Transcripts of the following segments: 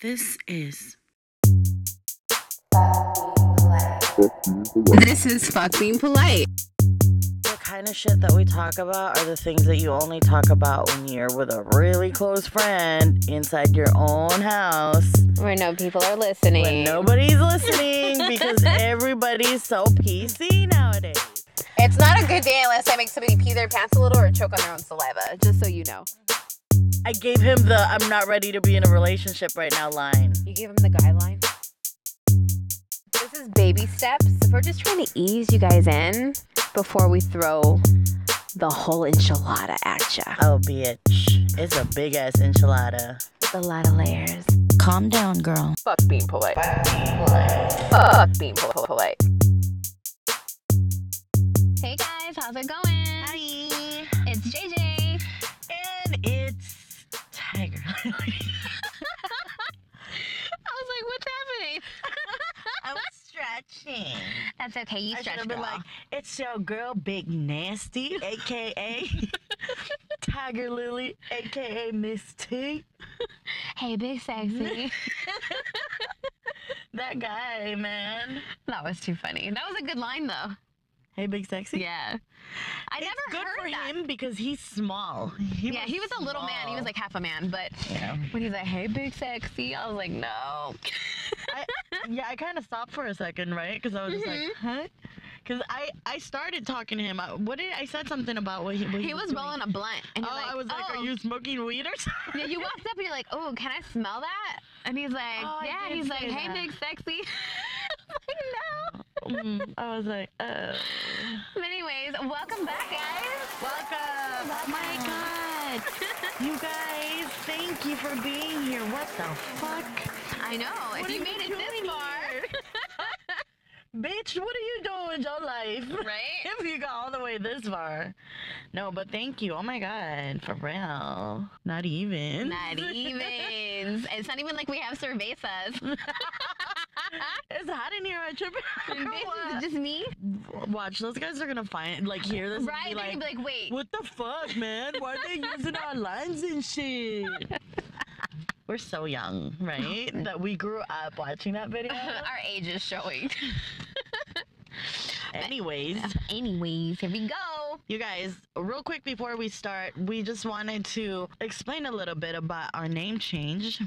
This is This is fuck being polite. The kind of shit that we talk about are the things that you only talk about when you're with a really close friend inside your own house Where no people are listening. when nobody's listening because everybody's so PC nowadays. It's not a good day unless I make somebody pee their pants a little or choke on their own saliva, just so you know. I gave him the I'm not ready to be in a relationship right now line. You gave him the guideline. This is baby steps. We're just trying to ease you guys in before we throw the whole enchilada at ya. Oh, bitch. It's a big ass enchilada. With a lot of layers. Calm down, girl. Fuck being polite. Fuck being pol- polite. Hey guys, how's it going? Hi. I was like, what's happening? I was stretching. That's okay. You I stretch, been like, it's your girl, Big Nasty, aka Tiger Lily, aka Miss T. hey, big sexy. That guy, man. that was too funny. That was a good line though. Hey, Big Sexy. Yeah. I It's never good heard for that. him because he's small. He yeah, he was a little man. He was like half a man, but Yeah. when he's like, "Hey, big sexy," I was like, "No." I, yeah, I kind of stopped for a second, right? Because I was just like, Mhm. huh? Because I, I started talking to him. I, what did I said something about what he, what He was doing. rolling a blunt, and Oh, like, I was like, oh. are you smoking weed or something? Yeah, you walked up and you're like, "Oh, can I smell that?" And he's like, Oh, "Yeah." He's like, "Hey, that. big sexy." Like, no. Mm, I was like, uh. But anyways, welcome back, guys. Welcome. Oh my god. You guys, thank you for being here. What the fuck? I know. What if are you you made it this far. Bitch, what are you doing with your life? right? If you got all the way this far. No, but thank you. Oh my god. For real. Not even. Not even. It's not even like we have cervezas. It's hot in here. I tripping. Bitch, is just me? Watch, those guys are gonna find like hear this Right? They're like, gonna be like, wait. What the fuck, man? Why are they using our lines and shit? We're so young, right? that we grew up watching that video. Our age is showing. Anyways, Anyways, here we go. you guys, real quick before we start, we just wanted to explain a little bit about our name change.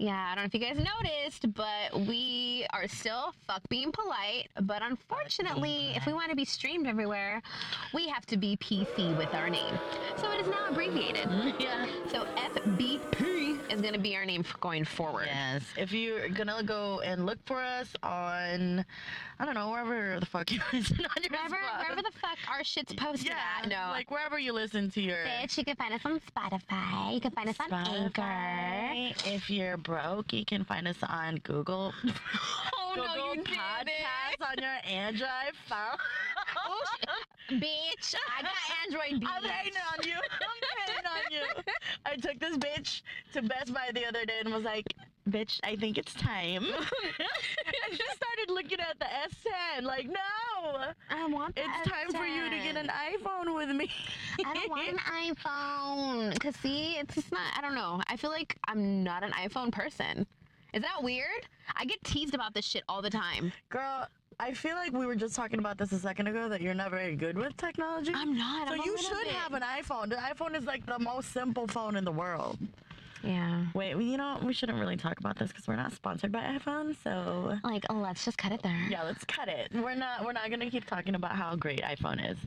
Yeah, I don't know if you guys noticed, but we are still fuck being polite. But unfortunately, if we want to be streamed everywhere, we have to be PC with our name. So it is now abbreviated. Yeah. So FBP is going to be our name for going forward. Yes. If you're gonna go and look for us on, I don't know, wherever the fuck you listen on your Wherever, spot. wherever the fuck our shit's posted yeah, at. No. like wherever you listen to your Bitch, you can find us on Spotify. You can find us on Anchor. If you're broke, you can find us on Google. Oh Google no, you Podcasts on your Android phone. Oh. Bitch, I got Android. I'm hating on you. I'm hating on you. I took this bitch to Best Buy the other day and was like, bitch, I think it's time. and she started looking at the S10 like, no, I want the it's time for you to get an iPhone with me. I don't want an iPhone. Cause see, it's just not. I don't know. I feel like I'm not an iPhone person. Is that weird? I get teased about this shit all the time. Girl, I feel like we were just talking about this a second ago that you're not very good with technology. I'm not. so I'm you should bit. have an iPhone. The iPhone is like the most simple phone in the world. Yeah. Wait, we- you know, we shouldn't really talk about this because we're not sponsored by iPhone. So Like, let's just cut it there. yeah, let's cut it. We're not. We're not gonna keep talking about how great iPhone is.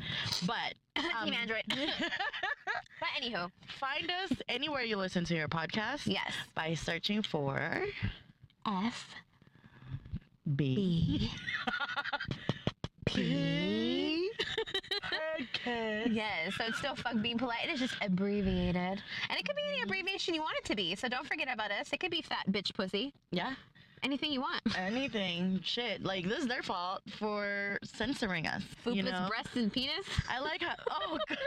But um, Team Android. but anywho, find us anywhere you listen to your podcast. yes. By searching for F B. B P. Okay. Yes, so it's still fuck being polite. It's just abbreviated. And it could be any mm-hmm. abbreviation you want it to be. So don't forget about us. It could be fat bitch pussy. Yeah. Anything you want. Anything. Shit. Like this is their fault for censoring us. Foopless you know. breasts and penis. I like how. Oh. God.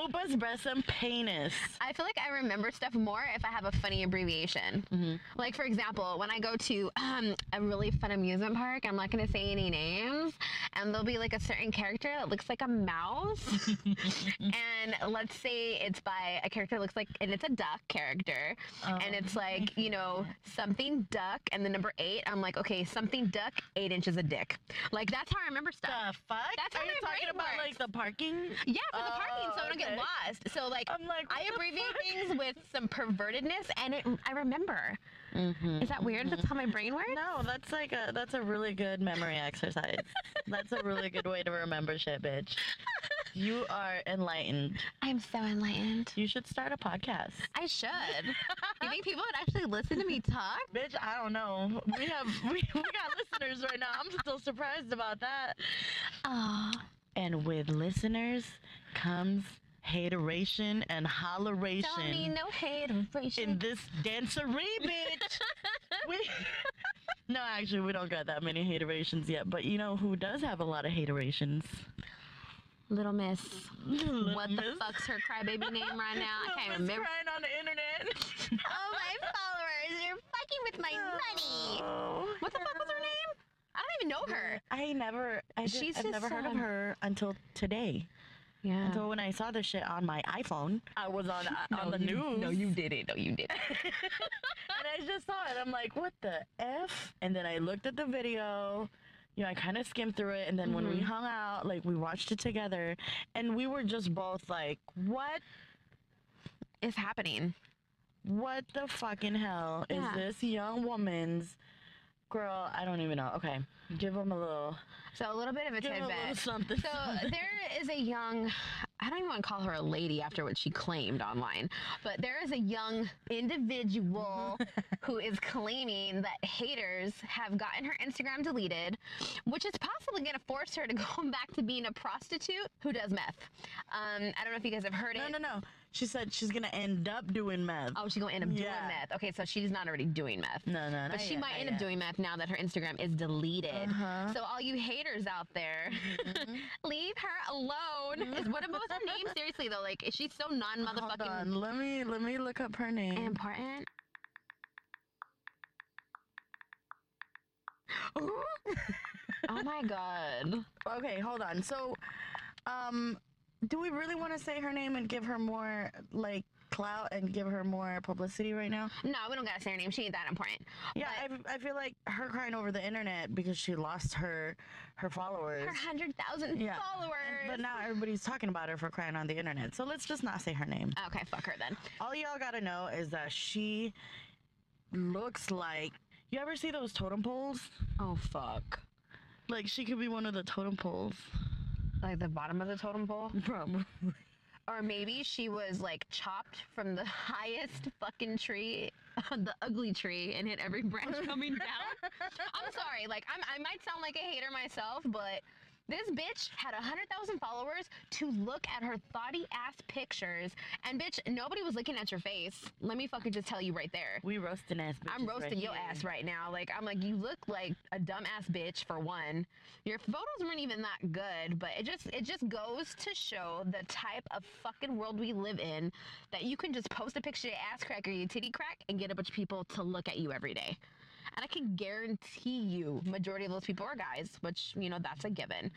Fupas, breasts, and penis. I feel like I remember stuff more if I have a funny abbreviation. Mm-hmm. Like for example, when I go to um, a really fun amusement park, I'm not gonna say any names, and there'll be like a certain character that looks like a mouse, and let's say it's by a character that looks like, and it's a duck character, and it's like you know something duck and the number eight. I'm like, okay, something duck, eight inches of dick. Like that's how I remember stuff. The fuck? That's Are how you talking about works. like the parking? Yeah, for the parking, so I don't get Lost. So like. I'm like, I abbreviate fuck? things with some pervertedness, and it I remember. Mhm. Is that weird? That's how my brain works. No, that's like a that's a really good memory exercise. that's a really good way to remember shit, bitch. You are enlightened. I'm so enlightened. You should start a podcast. I should. you think people would actually listen to me talk? Bitch, I don't know. We have we, we got listeners right now. I'm still surprised about that. Oh, And with listeners comes hateration and holleration. don't need no hateration. in this dancery, bitch. we, no, actually, we don't got that many haterations yet. But you know who does have a lot of haterations? Little Miss. Little What the fuck's her crybaby name right now? I can't Miss remember. crying on the internet. Oh, my followers, you're fucking with my money. Oh, What the fuck was her name? I don't even know her. I never, I did, She's I've never heard of um, her until today. Yeah. Until when I saw this shit on my iPhone, I was on uh, on the you, news. No, you didn't. No, you didn't. and I just saw it. I'm like, what the f? And then I looked at the video. You know, I kind of skimmed through it, and then when we Mhm. hung out, like we watched it together, and we were just both like, what is happening. What the fucking hell is this young woman's? Girl, I don't even know. Okay, give them a little, So a little bit of a give 'em a little tidbit. something. So something. there is a young, I don't even want to call her a lady after what she claimed online, but there is a young individual who is claiming that haters have gotten her Instagram deleted, which is possibly going to force her to go back to being a prostitute who does meth. Um, I don't know if you guys have heard no, it. No, no, no. She said she's gonna end up doing meth. Oh, she's going to end up doing Yeah. meth. Okay, so she's not already doing meth. No, no, no. But she yet, might end up doing meth now that her Instagram is deleted. Uh-huh. So all you haters out there, leave her alone. Is what was her name? Seriously though, like is she so non Hold motherfucking on, let me let me look up her name. important? oh my god. Okay, hold on. So, um, do we really want to say her name and give her more like clout and give her more publicity right now? No, we don't gotta say her name. She ain't that important. Yeah, I, I feel like her crying over the internet because she lost her her followers. Her hundred thousand Yeah. followers. But now everybody's talking about her for crying on the internet. So let's just not say her name. okay, fuck her then. All y'all gotta know is that she looks like. You ever see those totem poles? Oh fuck. Like she could be one of the totem poles. Like the bottom of the totem pole? Probably. Or maybe she was like chopped from the highest fucking tree, the ugly tree, and hit every branch coming down. I'm sorry, like I'm, I might sound like a hater myself, but this bitch had a hundred thousand followers to look at her thoughty ass pictures, and bitch, nobody was looking at your face. Let me fucking just tell you right there. We roasting ass. I'm roasting right your here. ass right now. Like I'm like you look like a dumbass bitch for one. Your photos weren't even that good, but it just it just goes to show the type of fucking world we live in that you can just post a picture of your ass crack or your titty crack and get a bunch of people to look at you every day. And I can guarantee you, majority of those people are guys, which you know that's a given.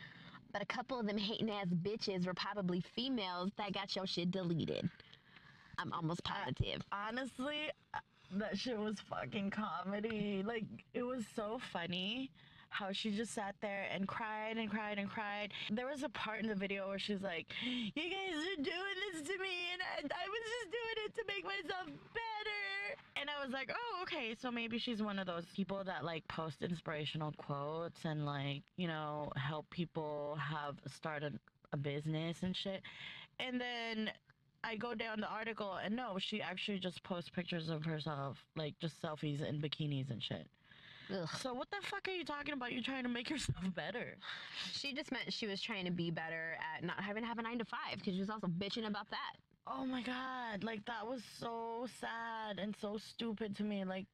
But a couple of them hating ass bitches were probably females that got your shit deleted. I'm almost positive. honestly, uh, that shit was fucking comedy. Like, it was so funny how she just sat there and cried and cried and cried. There was a part in the video where she's like, You guys are doing this to me, and I, I was just doing it to make myself better. And I was like, Oh, okay. So maybe she's one of those people that like post inspirational quotes and like, you know, help people have start a, business and shit. And then I go down the article and no, she actually just posts pictures of herself, like just selfies in bikinis and shit. Ugh. So what the fuck are you talking about? You're trying to make yourself better. She just meant she was trying to be better at not having to have a nine to five because she was also bitching about that. Oh my god, like that was so sad and so stupid to me. Like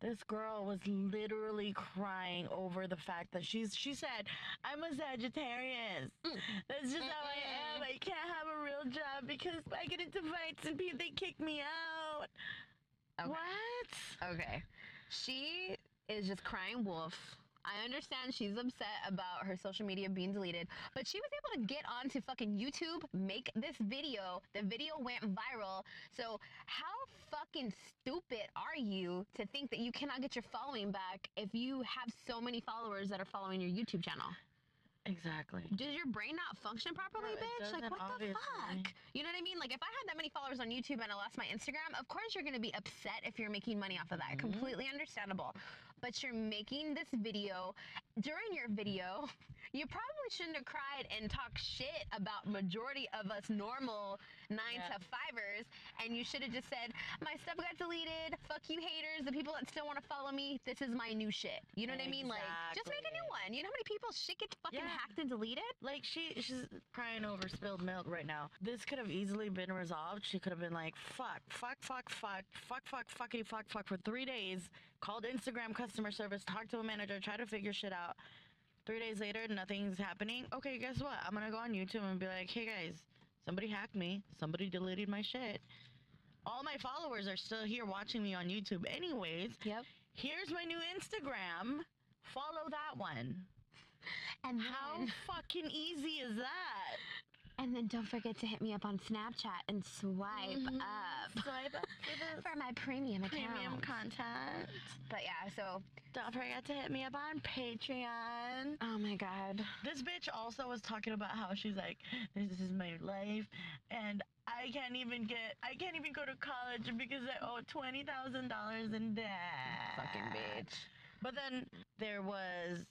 This girl was literally crying over the fact that she's she said, I'm a Sagittarius. Mm. That's just how I am. I can't have a real job because I get into fights and people they kick me out. Okay. What? Okay. She is just crying wolf. I understand she's upset about her social media being deleted, but she was able to get onto fucking YouTube, make this video. The video went viral. So, how fucking stupid are you to think that you cannot get your following back if you have so many followers that are following your YouTube channel? Exactly. Does your brain not function properly, No, bitch? Like, what obviously. the fuck? You know what I mean? Like, if I had that many followers on YouTube and I lost my Instagram, of course you're gonna be upset if you're making money off of that. Mhm. Completely understandable. But you're making this video. During your video, you probably shouldn't have cried and talked shit about majority of us normal nine Yeah. to fivers, and you should have just said, "My stuff got deleted. Fuck you, haters. The people that still want to follow me. This is my new shit." You know what I mean? Like, just make a new one. You know how many people shit gets fucking Yeah. hacked and deleted? Like she she's crying over spilled milk right now. This could have easily been resolved. She could have been like, fuck, fuck, fuck, fuck, fuck, fuck, fuckity fuck, fuck for three days, called Instagram customer service, talked to a manager, try to figure shit out. Three days later, nothing's happening. Okay, guess what? I'm gonna go on YouTube and be like, hey guys, somebody hacked me. Somebody deleted my shit. All my followers are still here watching me on YouTube anyways. Yep. Here's my new Instagram. Follow that one. And How fucking easy is that? And then don't forget to hit me up on Snapchat and swipe Mhm. up Swipe up for for my premium account. premium content. But yeah, so Don't forget to hit me up on Patreon. oh my god. This bitch also was talking about how she's like, this is my life, and I can't even get, I can't even go to college because I owe twenty thousand dollars in debt. Fucking bitch. But then there was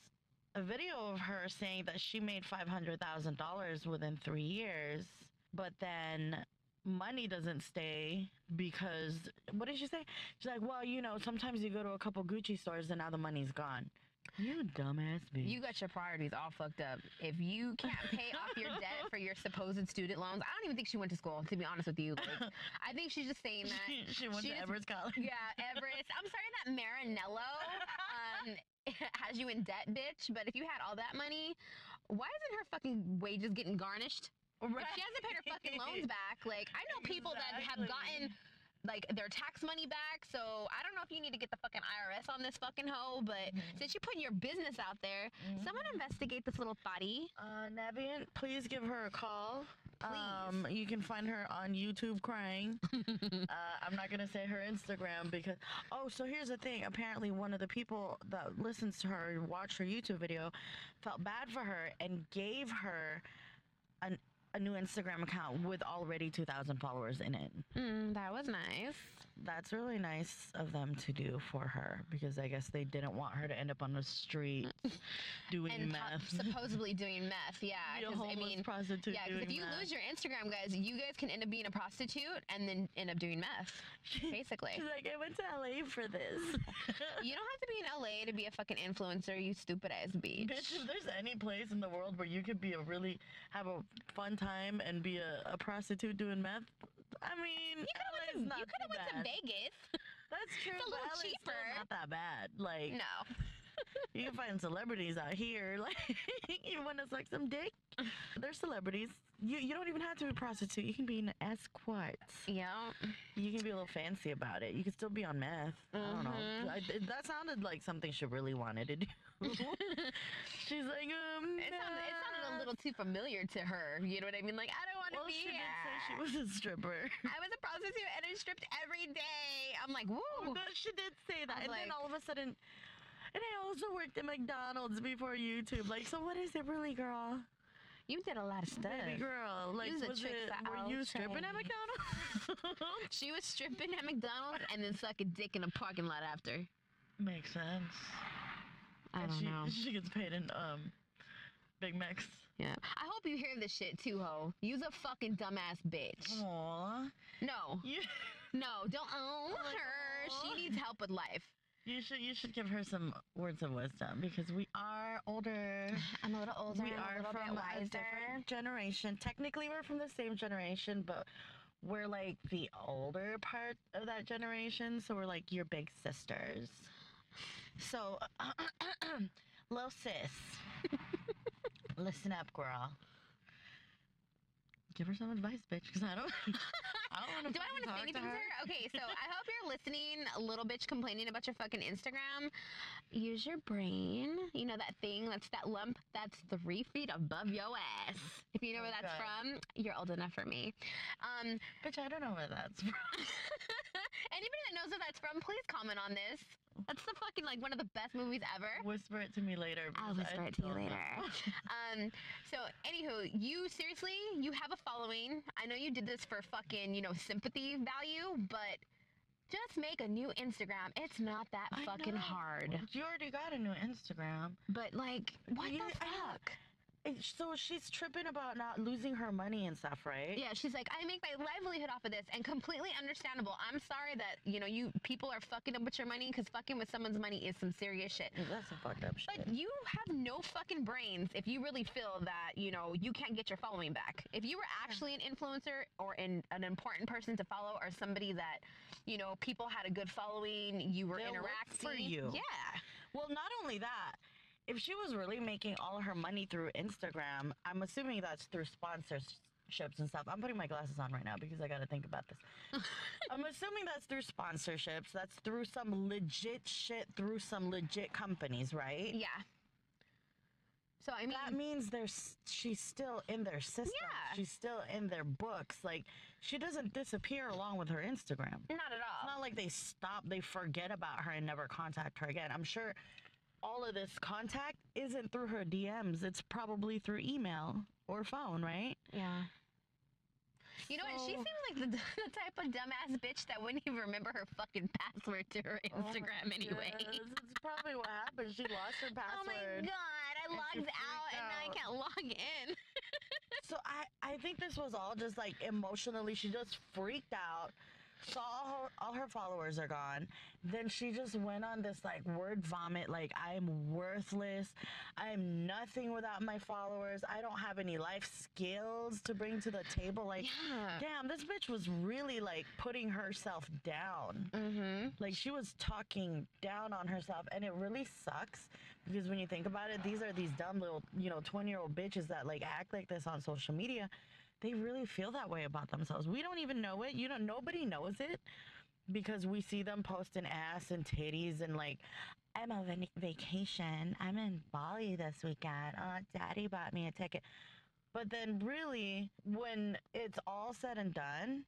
a video of her saying that she made five hundred thousand dollars within three years, but then money doesn't stay because what did she say? She's like, well, you know, sometimes you go to a couple Gucci stores and now the money's gone. You dumbass bitch. You got your priorities all fucked up. If you can't pay off your debt for your supposed student loans, I don't even think she went to school, to be honest with you. Like, I think she's just saying that. she, she went she to just- Everest College. Yeah, Everest. I'm sorry that Marinello um, has you in debt, bitch. But if you had all that money, why isn't her fucking wages getting garnished? If she hasn't paid her fucking loans back, like I know people that have gotten like their tax money back. So I don't know if you need to get the fucking IRS on this fucking hoe, but Mhm. since you're putting your business out there, someone investigate this little thotty. Uh, please give her a call. Please. Um, you can find her on YouTube crying. uh, I'm not gonna say her Instagram because. Oh, so here's the thing. Apparently, one of the people that listens to her, and watched her YouTube video, felt bad for her and gave her an, a new Instagram account with already 2,000 followers in it. Mm, that was nice. That's really nice of them to do for her because I guess they didn't want her to end up on the street doing And meth. supposedly doing meth, yeah. Be a 'cause, I mean, prostitute yeah, because if you meth. lose your Instagram, guys, you guys can end up being a prostitute and then end up doing meth. Basically. She's like, I went to LA for this. You don't have to be in LA to be a fucking influencer, you stupid ass bitch. Bitch, if there's any place in the world where you could be a really have a fun time and be a, a prostitute doing meth, I mean, You could have went, to, you went to. Vegas. That's true. It's a little cheaper. not that bad. Like No. You can find celebrities out here. Like you want to suck some dick? They're celebrities. You you don't even have to be a prostitute. You can be an escort. Yeah. You can be a little fancy about it. You can still be on meth. I don't know. Mhm. I, that sounded like something she really wanted to do. She's like, um, It sounded, it sounded a little too familiar to her. You know what I mean? Like, I don't want to Well, be she here. did say she was a stripper. I was a prostitute and I stripped every day. I'm like, woo. Oh, she did say that, I was and then all of a sudden, and I also worked at McDonald's before YouTube. Like, so what is it really, girl? You did a lot of stuff. Baby girl, like, was tricks it? Were you stripping at. McDonald's? She was stripping at McDonald's and then sucking dick in a parking lot after. Makes sense. I and don't she, know. She gets paid in um, Big Macs. Yeah. I hope you hear this shit too, ho. You's a fucking dumbass bitch. Aww. No, You, no, don't own her. aw. She needs help with life. You should you should give her some words of wisdom because we are older. I'm a little older. We are from a different generation. Technically, we're from the same generation, but we're like the older part of that generation. So we're like your big sisters. So, little sis, listen up, girl. Give her some advice, bitch, because I don't. I don't want to. Do I want to say anything to her? Okay, so I hope you're listening, little bitch complaining about your fucking Instagram. Use your brain. You know that thing that's that lump that's three feet above your ass. If you know where that's Okay. from, you're old enough for me. Um, Bitch, I don't know where that's from. anybody that knows where that's from, please comment on this. That's the fucking like one of the best movies ever. Whisper it to me later. I'll whisper I it to you later. Um, so anywho, you seriously, you have a following. I know you did this for fucking, you know, sympathy value, but just make a new Instagram. It's not that I fucking know. hard. You already got a new Instagram. But like, what You- the fuck? And Eh, so she's tripping about not losing her money and stuff, right? Yeah, she's like, I make my livelihood off of this, and completely understandable. I'm sorry that you know you people are fucking up with your money because fucking with someone's money is some serious shit. That's some fucked up shit. But you have no fucking brains if you really feel that, you know, you can't get your following back. If you were actually an influencer or in, an important person to follow or somebody that, you know, people had a good following, you were They'll interacting. for you. Yeah. Well, not only that, if she was really making all her money through Instagram, I'm assuming that's through sponsorships and stuff. I'm putting my glasses on right now because I got to think about this. I'm assuming that's through sponsorships. That's through some legit shit through some legit companies, right? Yeah. So I mean that means there's she's still in their system. Yeah. She's still in their books. Like she doesn't disappear along with her Instagram. not at all. It's not like they stop, they forget about her and never contact her again. I'm sure all of this contact isn't through her DMs. It's probably through email or phone, right? yeah. You know what? She seems like the, the type of dumbass bitch that wouldn't even remember her fucking password to her Oh Instagram anyway. goodness, It's probably what happened. She lost her password. Oh my god, I logged out freaked and now I can't log in. So I, I think this was all just like emotionally. She just freaked out. Saw all her, all her followers are gone. Then she just went on this like word vomit. Like I'm worthless. I am nothing without my followers. I don't have any life skills to bring to the table. Like, Yeah. damn, this bitch was really like putting herself down. Mm-hmm. Like she was talking down on herself, and it really sucks because when you think about it, these are these dumb little, you know, twenty-year-old bitches that like act like this on social media. They really feel that way about themselves. We don't even know it. You don't. Nobody knows it because we see them posting ass and titties and like, I'm on vac- vacation. I'm in Bali this weekend. Oh, daddy bought me a ticket. But then, really, when it's all said and done,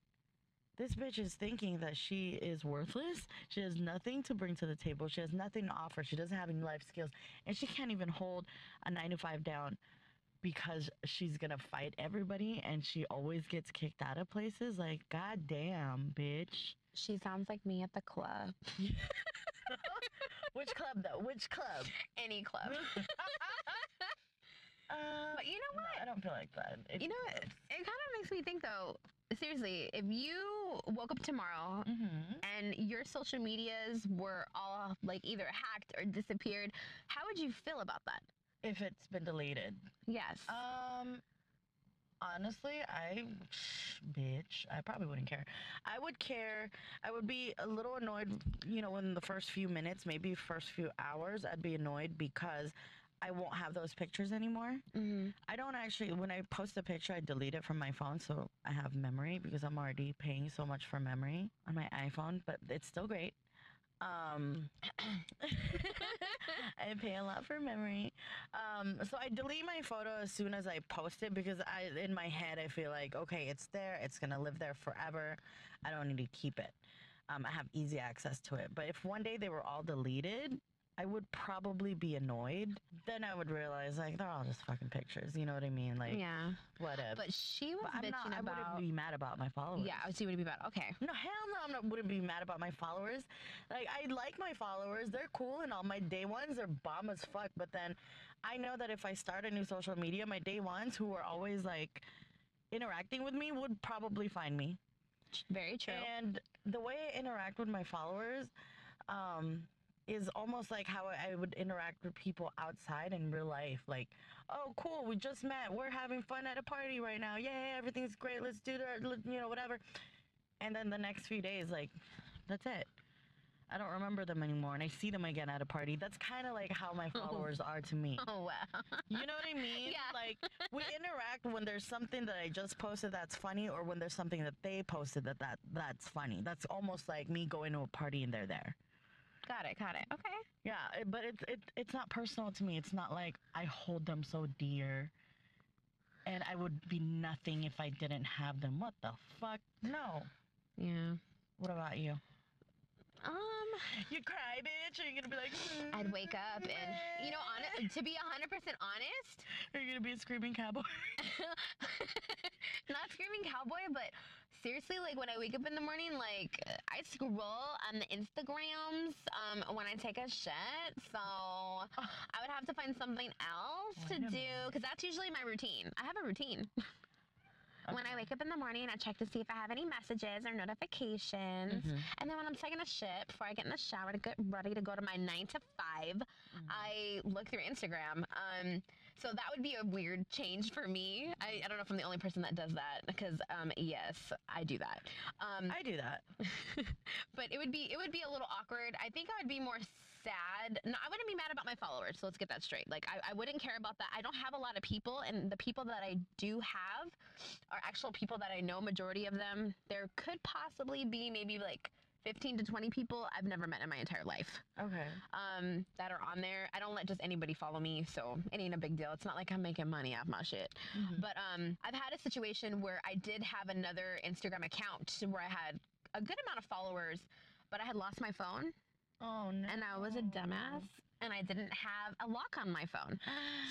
this bitch is thinking that she is worthless. She has nothing to bring to the table. She has nothing to offer. She doesn't have any life skills. And she can't even hold a nine to five down because she's to fight everybody and she always gets kicked out of places. Like, god damn, bitch. She sounds like me at the club. Which club, though? Which club? Any club. Uh, But you know no, what? I don't feel like that. It- You know, it, it kind of makes me think though. Seriously, if you woke up tomorrow Mhm. and your social medias were all like either hacked or disappeared, how would you feel about that? If it's been deleted. Yes. Um, honestly, I, bitch, I probably wouldn't care. I would care. I would be a little annoyed, you know, in the first few minutes, maybe first few hours. I'd be annoyed because I won't have those pictures anymore. hmm I don't actually. When I post a picture, I delete it from my phone, so I have memory because I'm already paying so much for memory on my iPhone. But it's still great. Um, I pay a lot for memory. Um, so I delete my photo as soon as I post it because I, in my head, I feel like, okay, it's there. It's gonna live there forever. I don't need to keep it. Um, I have easy access to it. But if one day they were all deleted, I would probably be annoyed. Then I would realize, like, they're all just fucking pictures. You know what I mean? Like, yeah. whatever. But she was But I'm bitching not. I wouldn't be mad about my followers. yeah, she would be about. Okay. No, hell no, I'm not, wouldn't be mad about my followers. Like, I like my followers. They're cool and all. My day ones are bomb as fuck. But then I know that if I start a new social media, my day ones, who are always like interacting with me, would probably find me. Very true. And the way I interact with my followers um, is almost like how I would interact with people outside in real life. Like, oh, cool, we just met. We're having fun at a party right now. Yay, everything's great. Let's do that. You know, whatever. And then the next few days, like, that's it. I don't remember them anymore, and I see them again at a party. That's kind of like how my followers are to me. Oh wow. You know what I mean? Yeah. Like we interact when there's something that I just posted that's funny, or when there's something that they posted that, that that's funny. That's almost like me going to a party and they're there. Got it. Got it. Okay. Yeah, but it's it, it's not personal to me. It's not like I hold them so dear, and I would be nothing if I didn't have them. What the fuck? No. Yeah. What about you? Um. You cry, bitch? Or you gonna be like? I'd wake up and you know, honest, to be hundred percent honest, Are you gonna be a screaming cowboy? not screaming cowboy, but seriously, like when I wake up in the morning, like I scroll on the Instagrams um, when I take a shit. So I would have to find something else to Wait a do because that's usually my routine. I have a routine. When I wake up in the morning, I check to see if I have any messages or notifications. Mhm. And then when I'm taking a shit, before I get in the shower to get ready to go to my nine to 5 I look through Instagram. Um, so that would be a weird change for me. I, I don't know if I'm the only person that does that because um, yes, I do that. Um, I do that. but it would be it would be a little awkward. I think I would be more sad. No, I wouldn't be mad about my followers. So let's get that straight. Like I, I wouldn't care about that. I don't have a lot of people, and the people that I do have are actual people that I know. Majority of them. There could possibly be maybe like 15 to 20 people I've never met in my entire life Okay. um, that are on there. I don't let just anybody follow me, so it ain't a big deal. It's not like I'm making money off my shit. But um, I've had a situation where I did have another Instagram account where I had a good amount of followers, but I had lost my phone Oh no. and I was a dumbass and I didn't have a lock on my phone.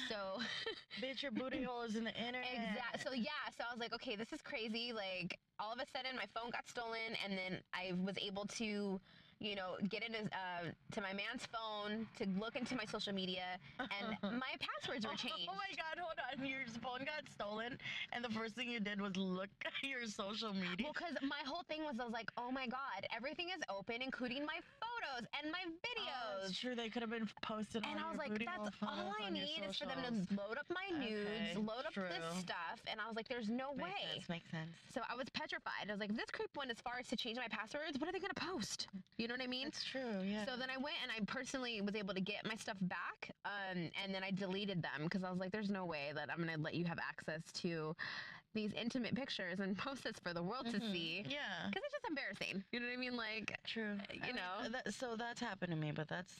So Bitch, your booty hole is in the internet. Exactly. So yeah, so I was like, okay, this is crazy. Like all of a sudden, my phone got stolen, and then I was able to, you know, get into uh, to my man's phone to look into my social media, and my passwords were changed. Oh my god, hold on. Your phone got stolen, and the first thing you did was look at your social media. Well, because my whole thing was, I was like, oh my god, everything is open, including my photos and my Oh, videos. that's true. They could have been posted on and I was like, that's all I need is for them to load up my nudes, Okay, load up true. this stuff. And I was like, there's no Makes way. sense, makes sense. So I was petrified. I was like, if this creep went as far as to change my passwords, what are they gonna post? You know what I mean? It's true, yeah. So then I went and I personally was able to get my stuff back, um, and then I deleted them because I was like, "There's no way that I'm gonna let you have access to these intimate pictures and post this for the world to see." yeah. Because it's just embarrassing. You know what I mean? Like, True. you I mean, know. that, so that's happened to me, but that's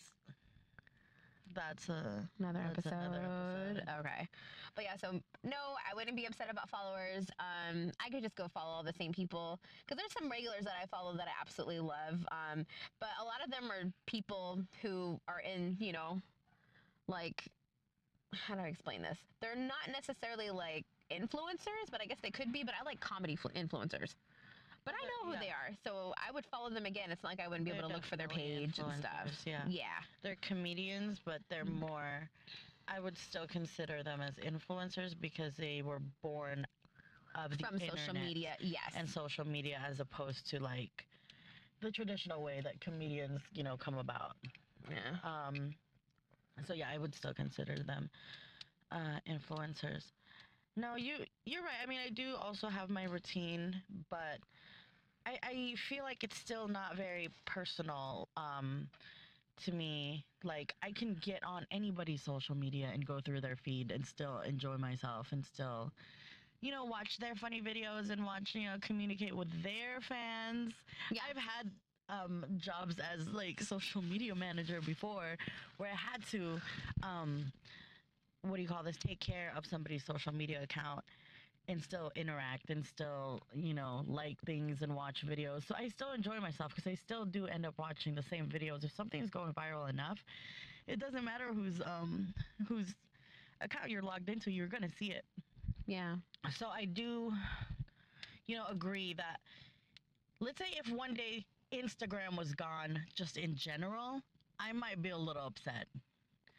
that's a another That's episode. another episode. Okay. But yeah, so no, I wouldn't be upset about followers. Um, I could just go follow all the same people because there's some regulars that I follow that I absolutely love. Um, but a lot of them are people who are in, you know, like, how do I explain this? They're not necessarily like influencers, but I guess they could be. But I like comedy fl- influencers. But I know who yeah. they are, so I would follow them again. It's not like I wouldn't be able They're to look for their page and stuff. yeah. Yeah. they're comedians, but they're Mm-hmm. more. I would still consider them as influencers because they were born of the From social media, yes. and social media, as opposed to like the traditional way that comedians, you know, come about. yeah. Um, so yeah, I would still consider them uh, influencers. No, you you're right. I mean, I do also have my routine, but I, I feel like it's still not very personal um, to me. Like I can get on anybody's social media and go through their feed and still enjoy myself and still. You know, watch their funny videos and watch, you know, communicate with their fans. Yeah. I've had um, jobs as like social media manager before where I had to, um, what do you call this, take care of somebody's social media account and still interact and still, you know, like things and watch videos. So I still enjoy myself because I still do end up watching the same videos. If something's going viral enough, it doesn't matter whose um whose account you're logged into, you're gonna see it. Yeah. So I do, you know, agree that let's say if one day Instagram was gone just in general, I might be a little upset.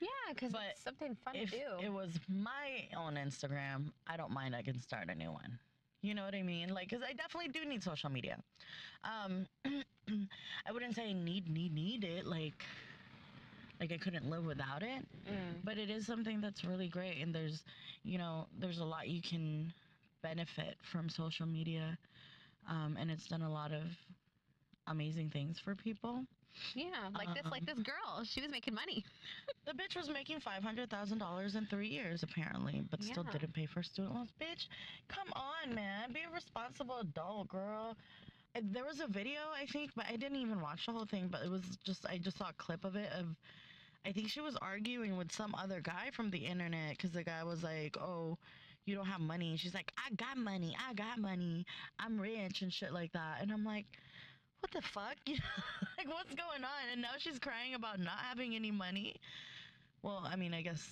Yeah, because it's something fun if to do. it was my own Instagram, I don't mind. I can start a new one. You know what I mean? Like, cause I definitely do need social media. Um, I wouldn't say need, need, need it. Like, like I couldn't live without it. Mm. But it is something that's really great, and there's, you know, there's a lot you can benefit from social media, um, and it's done a lot of amazing things for people. Yeah, like this, like Um. this girl. She was making money. The bitch was making five hundred thousand dollars in three years, apparently, but still didn't pay for student loans. Bitch, come on, man, be a responsible adult, girl. There was a video, I think, but I didn't even watch the whole thing. But it was just I just saw a clip of it of, I think she was arguing with some other guy from the internet because the guy was like, "Oh, you don't have money," she's like, "I got money, I got money, I'm rich and shit like that," and I'm like. What the fuck? like, what's going on? And now she's crying about not having any money. Well, I mean, I guess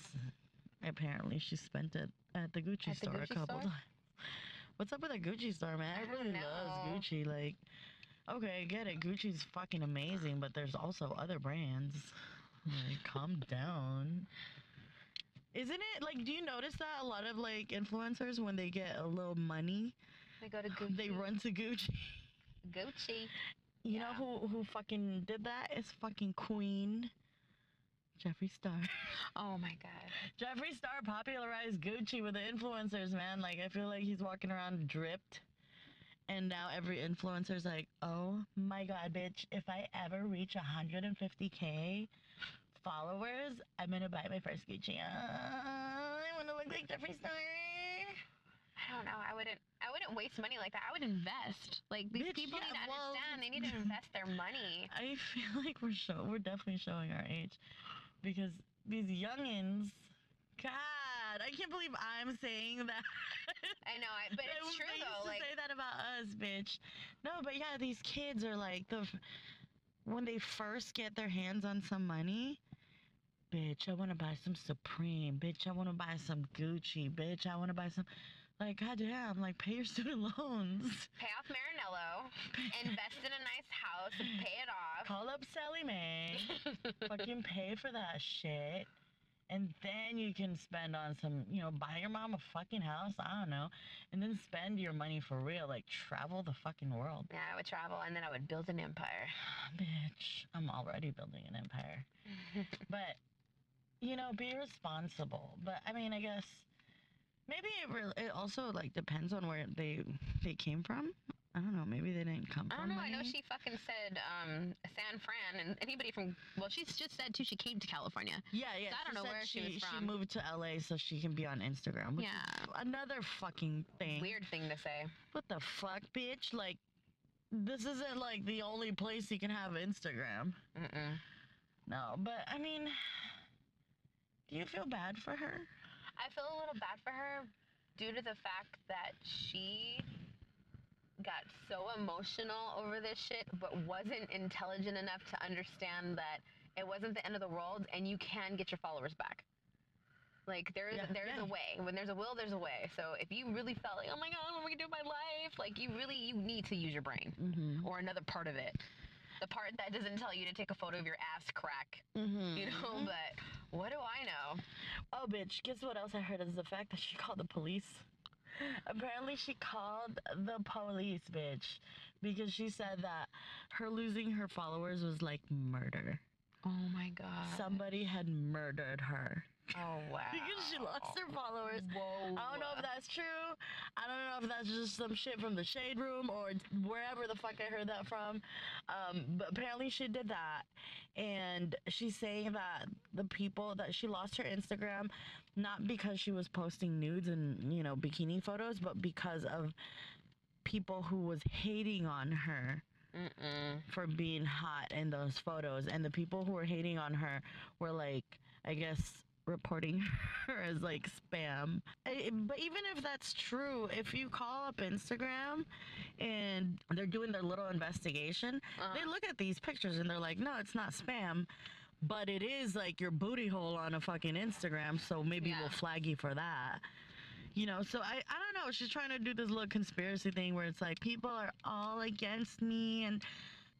apparently she spent it at the Gucci At the store a couple store? times. What's up with that Gucci store, man? I I really loves know. Gucci. Like, okay, I get it. Gucci's fucking amazing, but there's also other brands. Like, calm down. Isn't it like? Do you notice that a lot of like influencers when they get a little money, They go to Gucci. they run to Gucci? Gucci. You know who who fucking did that? It's fucking Queen. Jeffree Star. Oh my god. Jeffree Star popularized Gucci with the influencers, man. Like I feel like he's walking around dripped. And now every influencer's like, oh my god, bitch, if I ever reach 150k followers, I'm gonna buy my first Gucci. Uh, I wanna look like Jeffree Star. I don't know. I wouldn't. Wouldn't waste money like that. I would invest. Like these Bitch, people yeah, need to well- understand. They need to invest their money. I feel like we're show we're definitely showing our age because these youngins, God, I can't believe I'm saying that. I know. I, but it's true though. To Like say that about us, bitch. No, but yeah, these kids are like the when they first get their hands on some money. Bitch, I want to buy some Supreme. Bitch, I want to buy some Gucci. Bitch, I want to buy some. Like, goddamn, like pay your student loans. pay off Marinello, invest in a nice house, pay it off. Call up Sallie Mae. fucking pay for that shit. And then you can spend on some, you know, buy your mom a fucking house. I don't know. And then spend your money for real. Like, travel the fucking world. yeah, I would travel and then I would build an empire. Bitch, I'm already building an empire. But, you know, be responsible. But, I mean, I guess maybe it, re- it also, like, depends on where they they came from. I don't know. Maybe they didn't come from. I don't know. I know she fucking said um, San Fran, and anybody from well, she's just said too. She came to California. Yeah, yeah. So I don't know where she was from. She moved to LA so she can be on Instagram. Which Yeah. is another fucking thing. Weird thing to say. What the fuck, bitch? Like, this isn't like the only place you can have Instagram. Mm-mm. No, but I mean, do you feel bad for her? I feel a little bad for her due to the fact that she got so emotional over this shit, but wasn't intelligent enough to understand that it wasn't the end of the world and you can get your followers back. Like there's Yeah, there's yeah. a way. When there's a will, there's a way. So if you really felt like, oh my god, what am I gonna do with my life? Like you really you need to use your brain Mm-hmm. or another part of it. The part that doesn't tell you to take a photo of your ass crack, Mm-hmm. you know. But what do I know? Oh, bitch, guess what else I heard is the fact that she called the police. Apparently, she called the police, bitch, because she said that her losing her followers was like murder. Oh my god. Somebody had murdered her Oh wow. because she lost her followers. Whoa. I don't know if that's true. I don't know if that's just some shit from the shade room or wherever the fuck I heard that from. Um, but apparently she did that. And she's saying that the people that she lost her Instagram not because she was posting nudes and, you know, bikini photos, but because of people who was hating on her Mm-mm. for being hot in those photos and the people who were hating on her were like i guess reporting her as like spam. I- but even if that's true if you call up instagram and they're doing their little investigation Uh, they look at these pictures and they're like no it's not spam but it is like your booty hole on a fucking instagram so maybe Yeah. we'll flag you for that. You know so I, I don't know. She's trying to do this little conspiracy thing where it's like people are all against me and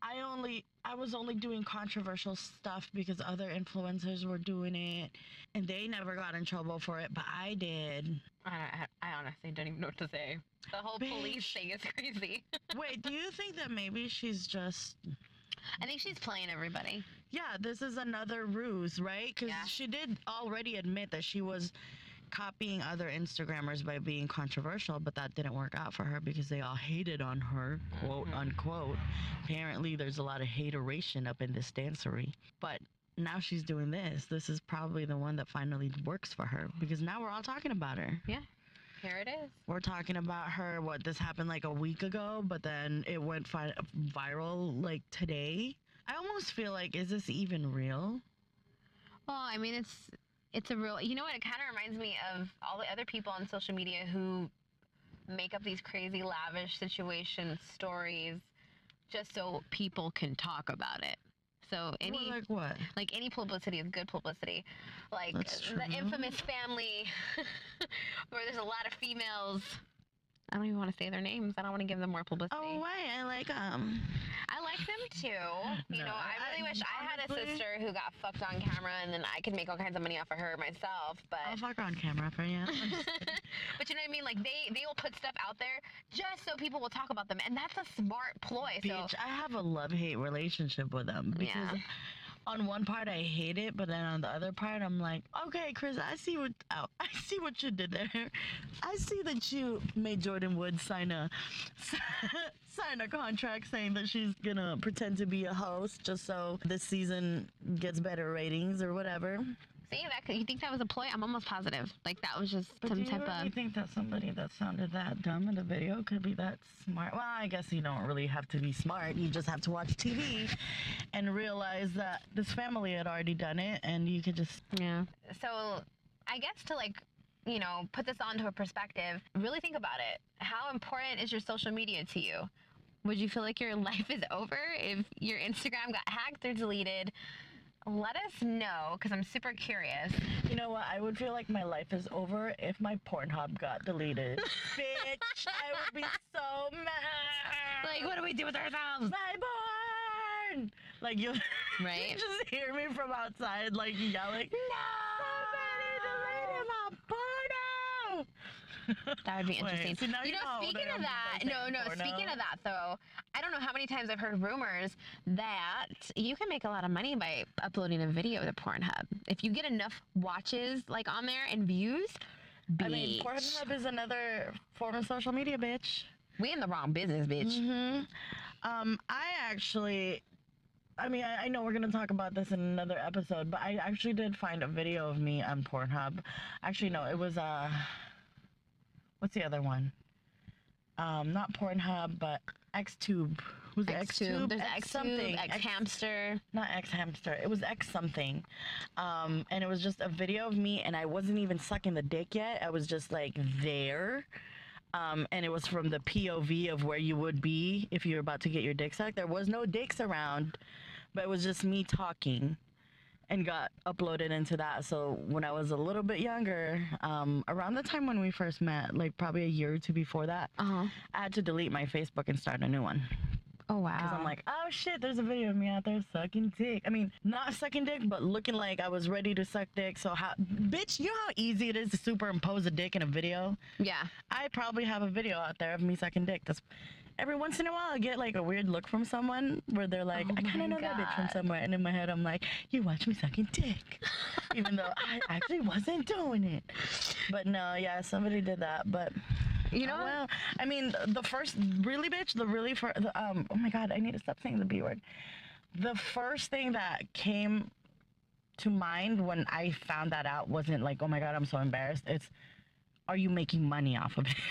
i only i was only doing controversial stuff because other influencers were doing it and they never got in trouble for it but i did I, I, honestly don't even know what to say. The whole police thing is crazy. wait do you think that maybe she's just I think she's playing everybody. yeah this is another ruse right because Yeah. she did already admit that she was copying other Instagrammers by being controversial, but that didn't work out for her because they all hated on her, quote Mhm. unquote. Apparently, there's a lot of hateration up in this dancery. But now she's doing this. This is probably the one that finally works for her because now we're all talking about her. Yeah. Here it is. We're talking about her. What this happened like a week ago, but then it went fi- viral like today. I almost feel like, is this even real? Well, I mean, it's it's a real. You know what? It kind of reminds me of all the other people on social media who make up these crazy lavish situation stories just so people can talk about it. So any Well, like what? like any publicity is good publicity. Like the infamous family where there's a lot of females. I don't even want to say their names. I don't want to give them more oh, publicity. Oh, why? I like them. I like them too. You No, know, I I- really wish I had a sister who got fucked on camera and then I could make all kinds of money off of her myself. But I'll fuck her on camera for you. but you know what I mean? Like they they will put stuff out there just so people will talk about them, and that's a smart ploy. So I have a love hate relationship with them because Yeah. On one part I hate it, but then on the other part I'm like, okay, Kris, I see what oh, I see what you did there. I see that you made Jordyn Woods sign a sign a contract saying that she's gonna pretend to be a host just so this season gets better ratings or whatever. See that you think that was a ploy? I'm almost positive. Like that was just But some do you type really of. think that somebody that sounded that dumb in the video could be that smart? Well, I guess you don't really have to be smart. You just have to watch TV and realize that this family had already done it, and you could just. Yeah. So I guess to like you know put this onto a perspective, really think about it. How important is your social media to you? Would you feel like your life is over if your Instagram got hacked or deleted? Let us know because I'm super curious. You know what? I would feel like my life is over if my Pornhub got deleted. Bitch, I would be so mad. Like, what do we do with ourselves? my porn? Like you, Right. you just hear me from outside, like yelling. Somebody deleted my porno. That would be Wait, interesting. see, now you you know, speaking of that, no, no, speaking of that though, I don't know how many times I've heard rumors that you can make a lot of money by uploading a video to Pornhub. If you get enough watches like on there and views, bitch. I mean, Pornhub is another form of social media, bitch. we in the wrong business, bitch. hmm Um, I actually, I mean, I, I know we're gonna talk about this in another episode, but I actually did find a video of me on Pornhub. Actually, no, it was uh, what's the other one? Um, not Pornhub, but XTube. Who's it? XTube, there's X something. X Hamster. not X Hamster. It was X something. Um, and it was just a video of me, and I wasn't even sucking the dick yet. I was just like there. Um, and it was from the POV of where you would be if you're about to get your dick sucked. There was no dicks around, but it was just me talking and got uploaded into that. So when I was a little bit younger, um, around the time when we first met, like probably a year or two before that, Uh huh. I had to delete my Facebook and start a new one. Oh wow. Because I'm like, oh shit, there's a video of me out there sucking dick. I mean, not sucking dick, but looking like I was ready to suck dick. So how, bitch, you know how easy it is to superimpose a dick in a video? yeah. I probably have a video out there of me sucking dick. That's every once in a while I get like a weird look from someone where they're like, Oh I kind of know that bitch from somewhere. And in my head, I'm like, you watch me sucking dick. Even though I actually wasn't doing it. But no, yeah, somebody did that. But You know. Oh, well, I mean, the first really bitch, the really first, the, um, oh my god, I need to stop saying the b word. The first thing that came to mind when I found that out wasn't like, oh my god, I'm so embarrassed. It's, are you making money off of it?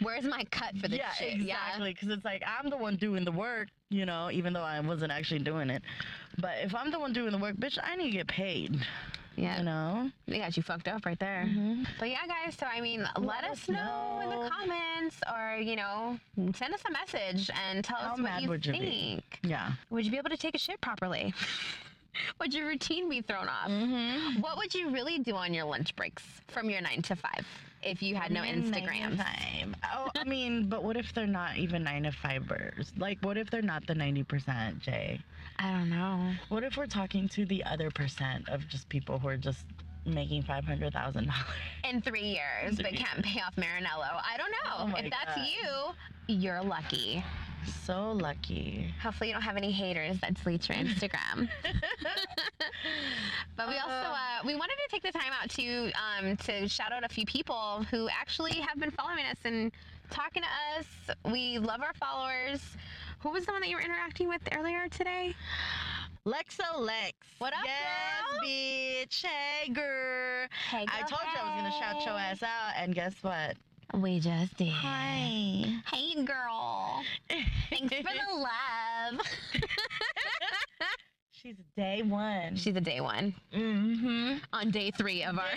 Where's my cut for this yeah, shit? exactly. Because it's like I'm the one doing the work, you know, even though I wasn't actually doing it. But if I'm the one doing the work, bitch, I need to get paid. Yeah. You know. They got you fucked up right there. Mhm. But yeah, guys, so I mean, let, us us know, in the comments or, you know, send us a message and tell How us what mad you would you think. be? Yeah. Would you be able to take a shit properly? would your routine be thrown off? Mm-hmm. What would you really do on your lunch breaks from your nine to five if you had no Instagram. Time. Oh, I mean, but what if they're not even nine to fivers? Like, what if they're not the ninety percent, Jay? I don't know. What if we're talking to the other percent of just people who are just making five hundred thousand dollars? In three years, but can't pay off Marinello. I don't know. Oh if that's God. you, you're lucky. So lucky. Hopefully, you don't have any haters that delete your Instagram. but we also uh, we wanted to take the time out to um, to shout out a few people who actually have been following us and talking to us. We love our followers. Who was the one that you were interacting with earlier today? Lexo Lex. What up, yes, girl? bitch. Hey, girl. Hey, girl. I told you I was gonna shout your ass out, and guess what? We just did. Hi. Hey, girl. Thanks for the love. She's day one. She's a day one. mm-hmm. On day three of our.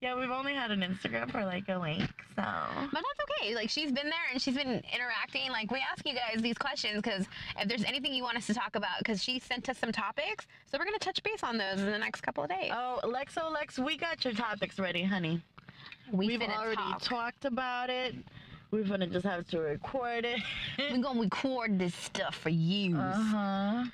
Yeah, we've only had an Instagram for like a week, so. But that's okay. Like she's been there and she's been interacting. Like we ask you guys these questions because if there's anything you want us to talk about, because she sent us some topics, so we're gonna touch base on those in the next couple of days. Oh, Lexo Lex, we got your topics ready, honey. we We've already talk. talked about it. We're gonna just have to record it. We're gonna record this stuff for you. Uh huh.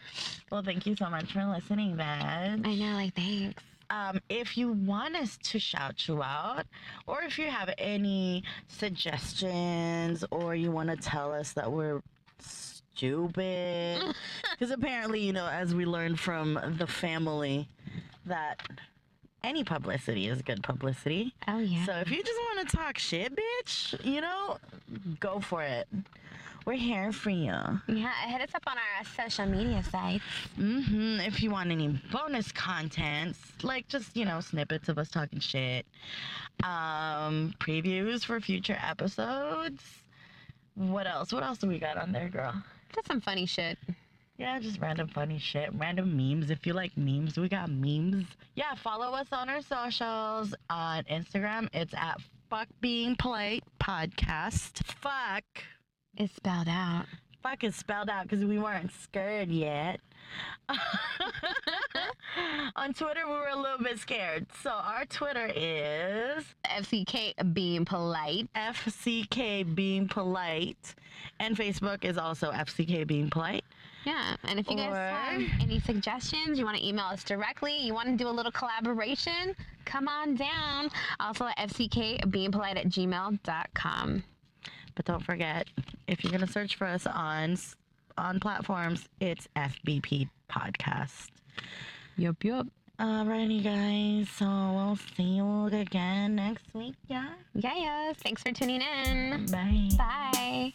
Well, thank you so much for listening, man. I know. Like thanks. Um, if you want us to shout you out, or if you have any suggestions, or you want to tell us that we're stupid, because apparently, you know, as we learned from the family, that any publicity is good publicity. Oh yeah. So if you just want to talk shit, bitch, you know, go for it. We're here for you. yeah. Hit us up on our social media sites. hmm If you want any bonus contents, like just you know snippets of us talking shit, um, previews for future episodes. What else? What else do we got on there, girl? Just some funny shit. Yeah, just random funny shit, random memes. If you like memes, we got memes. Yeah, follow us on our socials on Instagram. It's at Fuck Being Polite Podcast. Fuck. It's spelled out. Fuck is spelled out because we weren't scared yet. On Twitter, we were a little bit scared. So our Twitter is FCK being polite. FCK Being Polite, and Facebook is also FCK Being Polite. Yeah, and if you guys Or- have any suggestions, you want to email us directly, you want to do a little collaboration, come on down. Also at FCK Being Polite at gmail.com. But don't forget, if you're gonna search for us on on platforms, it's FBP Podcast. Yup, yup. Alrighty, guys. So we'll see you again next week. Yeah. Yeah, yes. Thanks for tuning in. Bye. Bye.